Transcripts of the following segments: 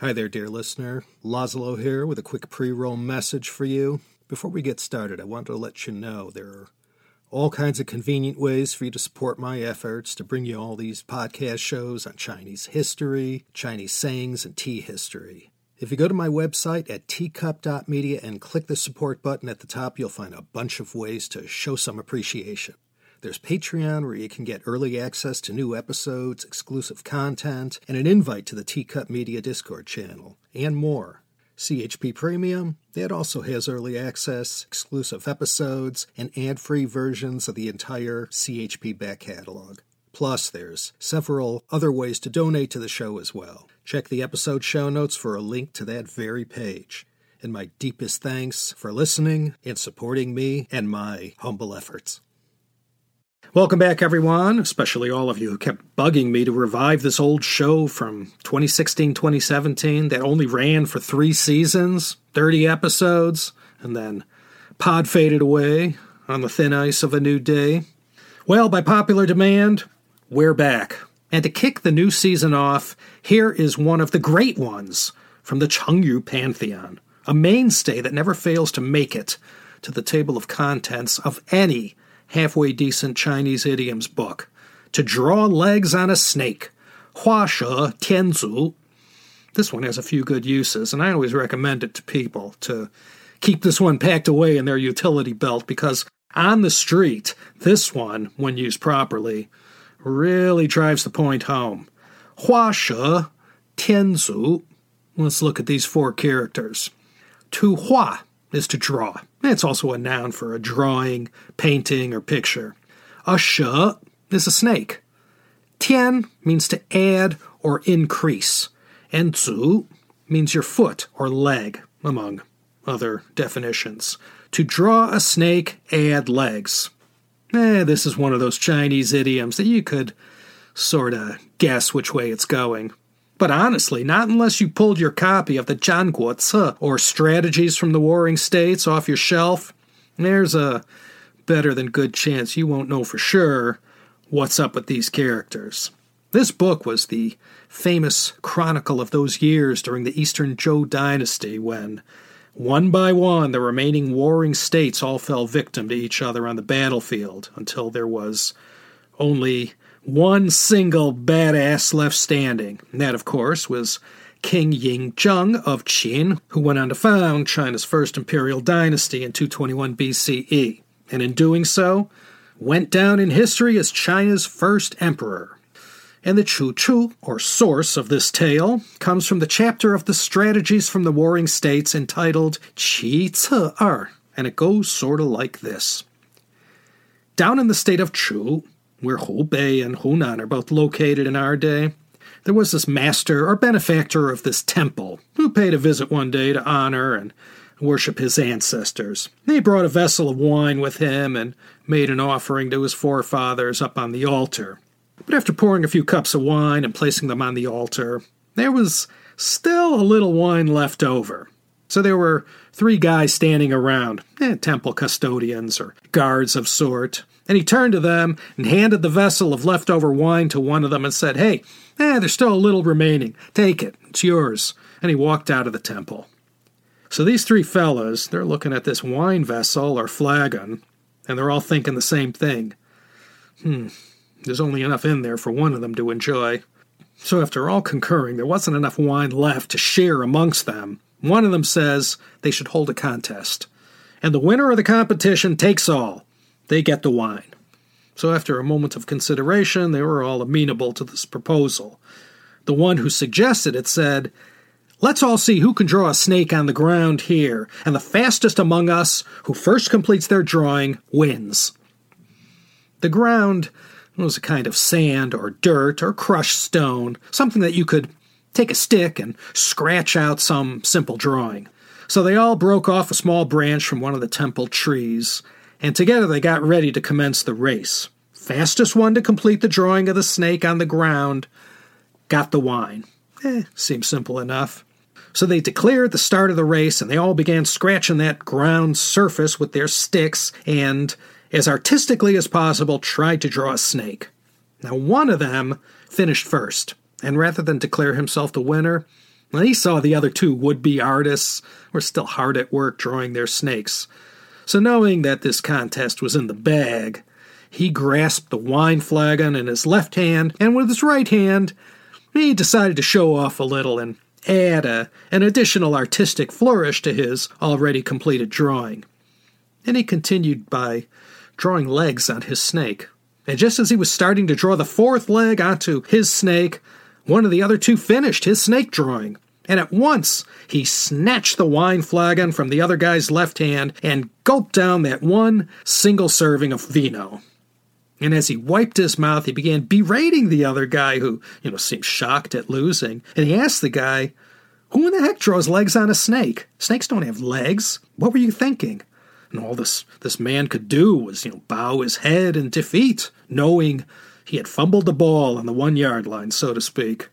Hi there, dear listener. Laszlo here with a quick pre roll message for you. Before we get started, I want to let you know there are all kinds of convenient ways for you to support my efforts to bring you all these podcast shows on Chinese history, Chinese sayings, and tea history. If you go to my website at teacup.media and click the support button at the top, you'll find a bunch of ways to show some appreciation. There's Patreon, where you can get early access to new episodes, exclusive content, and an invite to the Teacup Media Discord channel, and more. CHP Premium, that also has early access, exclusive episodes, and ad free versions of the entire CHP back catalog. Plus, there's several other ways to donate to the show as well. Check the episode show notes for a link to that very page. And my deepest thanks for listening and supporting me and my humble efforts. Welcome back, everyone, especially all of you who kept bugging me to revive this old show from 2016 2017 that only ran for three seasons, 30 episodes, and then pod faded away on the thin ice of a new day. Well, by popular demand, we're back. And to kick the new season off, here is one of the great ones from the Chengyu Pantheon, a mainstay that never fails to make it to the table of contents of any halfway decent Chinese idioms book. To draw legs on a snake. Hua She Tianzu. This one has a few good uses, and I always recommend it to people to keep this one packed away in their utility belt because on the street, this one, when used properly, really drives the point home. Hua She Tianzu. Let's look at these four characters. To hua is to draw. It's also a noun for a drawing, painting, or picture. A is a snake. Tian means to add or increase. And zu means your foot or leg, among other definitions. To draw a snake, add legs. Eh, this is one of those Chinese idioms that you could sort of guess which way it's going. But honestly, not unless you pulled your copy of the Zhanguo Ce or Strategies from the Warring States off your shelf, there's a better than good chance you won't know for sure what's up with these characters. This book was the famous chronicle of those years during the Eastern Zhou dynasty when, one by one, the remaining warring states all fell victim to each other on the battlefield until there was only one single badass left standing. And that, of course, was King Ying Zheng of Qin, who went on to found China's first imperial dynasty in 221 BCE, and in doing so, went down in history as China's first emperor. And the Chu Chu, or source of this tale, comes from the chapter of the strategies from the warring states entitled Qi Ce Er, and it goes sort of like this. Down in the state of Chu, where Hubei and Hunan are both located in our day, there was this master or benefactor of this temple who paid a visit one day to honor and worship his ancestors. He brought a vessel of wine with him and made an offering to his forefathers up on the altar. But after pouring a few cups of wine and placing them on the altar, there was still a little wine left over. So there were three guys standing around, eh, temple custodians or guards of sort, and he turned to them and handed the vessel of leftover wine to one of them and said, Hey, eh, there's still a little remaining. Take it. It's yours. And he walked out of the temple. So these three fellas, they're looking at this wine vessel or flagon, and they're all thinking the same thing. Hmm, there's only enough in there for one of them to enjoy. So after all concurring, there wasn't enough wine left to share amongst them. One of them says they should hold a contest. And the winner of the competition takes all they get the wine. So, after a moment of consideration, they were all amenable to this proposal. The one who suggested it said, Let's all see who can draw a snake on the ground here, and the fastest among us who first completes their drawing wins. The ground was a kind of sand or dirt or crushed stone, something that you could take a stick and scratch out some simple drawing. So they all broke off a small branch from one of the temple trees and together they got ready to commence the race. Fastest one to complete the drawing of the snake on the ground got the wine. Eh, seems simple enough. So they declared the start of the race, and they all began scratching that ground surface with their sticks and, as artistically as possible, tried to draw a snake. Now, one of them finished first, and rather than declare himself the winner, he saw the other two would be artists were still hard at work drawing their snakes. So, knowing that this contest was in the bag, he grasped the wine flagon in his left hand, and with his right hand, he decided to show off a little and add a, an additional artistic flourish to his already completed drawing. And he continued by drawing legs on his snake. And just as he was starting to draw the fourth leg onto his snake, one of the other two finished his snake drawing, and at once he snatched the wine flagon from the other guy's left hand and gulped down that one single serving of vino. And as he wiped his mouth, he began berating the other guy who, you know, seemed shocked at losing. And he asked the guy, Who in the heck draws legs on a snake? Snakes don't have legs. What were you thinking? And all this this man could do was, you know, bow his head in defeat, knowing he had fumbled the ball on the one yard line, so to speak.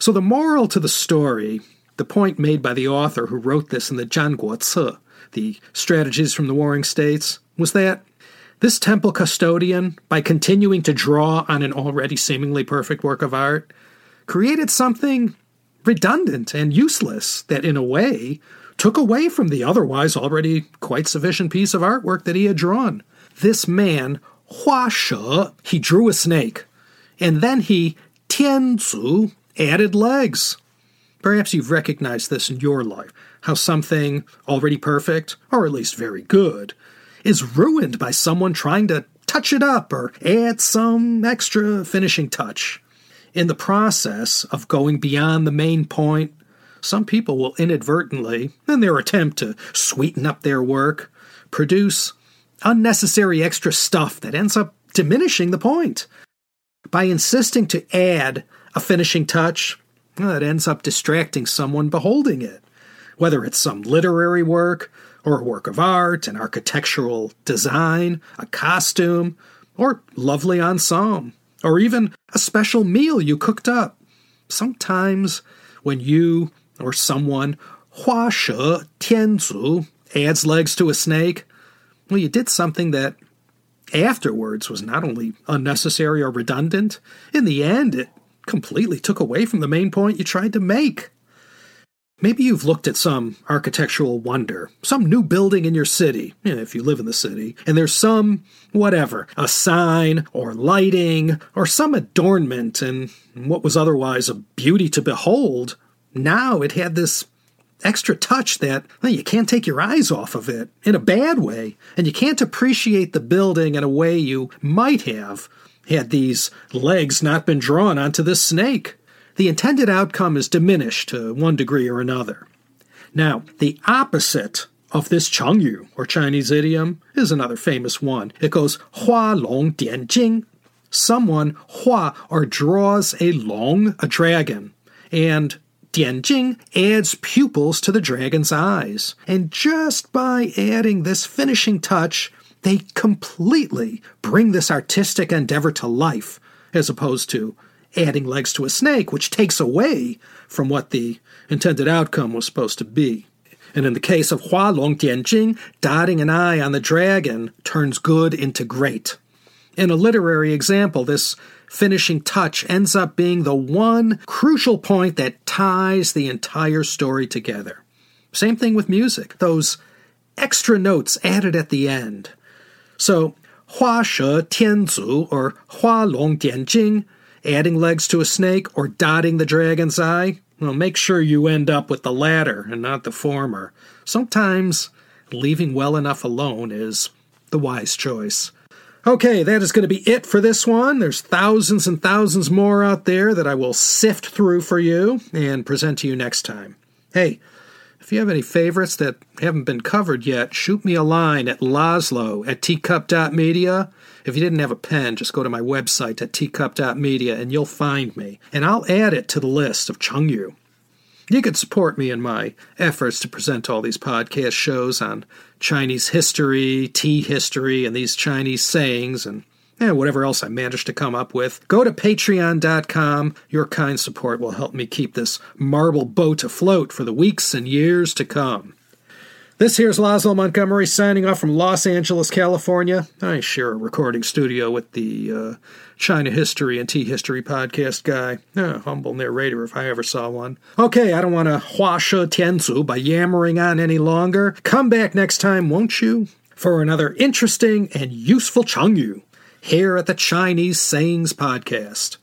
So, the moral to the story, the point made by the author who wrote this in the Zhanguo Ce, the Strategies from the Warring States, was that this temple custodian, by continuing to draw on an already seemingly perfect work of art, created something redundant and useless that, in a way, took away from the otherwise already quite sufficient piece of artwork that he had drawn. This man, Hua She, he drew a snake, and then he, Tianzu, added legs. Perhaps you've recognized this in your life how something already perfect, or at least very good, is ruined by someone trying to touch it up or add some extra finishing touch. In the process of going beyond the main point, some people will inadvertently, in their attempt to sweeten up their work, produce unnecessary extra stuff that ends up diminishing the point. By insisting to add a finishing touch, well, it ends up distracting someone beholding it, whether it's some literary work, or a work of art, an architectural design, a costume, or lovely ensemble, or even a special meal you cooked up. Sometimes when you or someone hua she tianzu adds legs to a snake, well, you did something that afterwards was not only unnecessary or redundant, in the end, it completely took away from the main point you tried to make. Maybe you've looked at some architectural wonder, some new building in your city, if you live in the city, and there's some, whatever, a sign or lighting or some adornment, and what was otherwise a beauty to behold, now it had this extra touch that well, you can't take your eyes off of it in a bad way, and you can't appreciate the building in a way you might have had these legs not been drawn onto this snake the intended outcome is diminished to one degree or another. Now, the opposite of this Chengyu, or Chinese idiom, is another famous one. It goes Hua Long Dian Jing. Someone hua or draws a long, a dragon, and Dian Jing adds pupils to the dragon's eyes. And just by adding this finishing touch, they completely bring this artistic endeavor to life, as opposed to adding legs to a snake, which takes away from what the intended outcome was supposed to be. And in the case of Hua Long Tianjing, dotting an eye on the dragon turns good into great. In a literary example, this finishing touch ends up being the one crucial point that ties the entire story together. Same thing with music, those extra notes added at the end. So, Hua She Tianzu or Hua Long Dianjing adding legs to a snake or dotting the dragon's eye? Well, make sure you end up with the latter and not the former. Sometimes leaving well enough alone is the wise choice. Okay, that is going to be it for this one. There's thousands and thousands more out there that I will sift through for you and present to you next time. Hey, if you have any favorites that haven't been covered yet, shoot me a line at Laszlo at teacup.media. If you didn't have a pen, just go to my website at teacup.media and you'll find me, and I'll add it to the list of Chengyu. You could support me in my efforts to present all these podcast shows on Chinese history, tea history, and these Chinese sayings, and whatever else I manage to come up with. Go to patreon.com. Your kind support will help me keep this marble boat afloat for the weeks and years to come. This here's Laszlo Montgomery signing off from Los Angeles, California. I share a recording studio with the uh, China History and Tea History podcast guy. Uh, humble narrator if I ever saw one. Okay, I don't want to hua she tianzu by yammering on any longer. Come back next time, won't you? For another interesting and useful Chengyu here at the Chinese Sayings Podcast.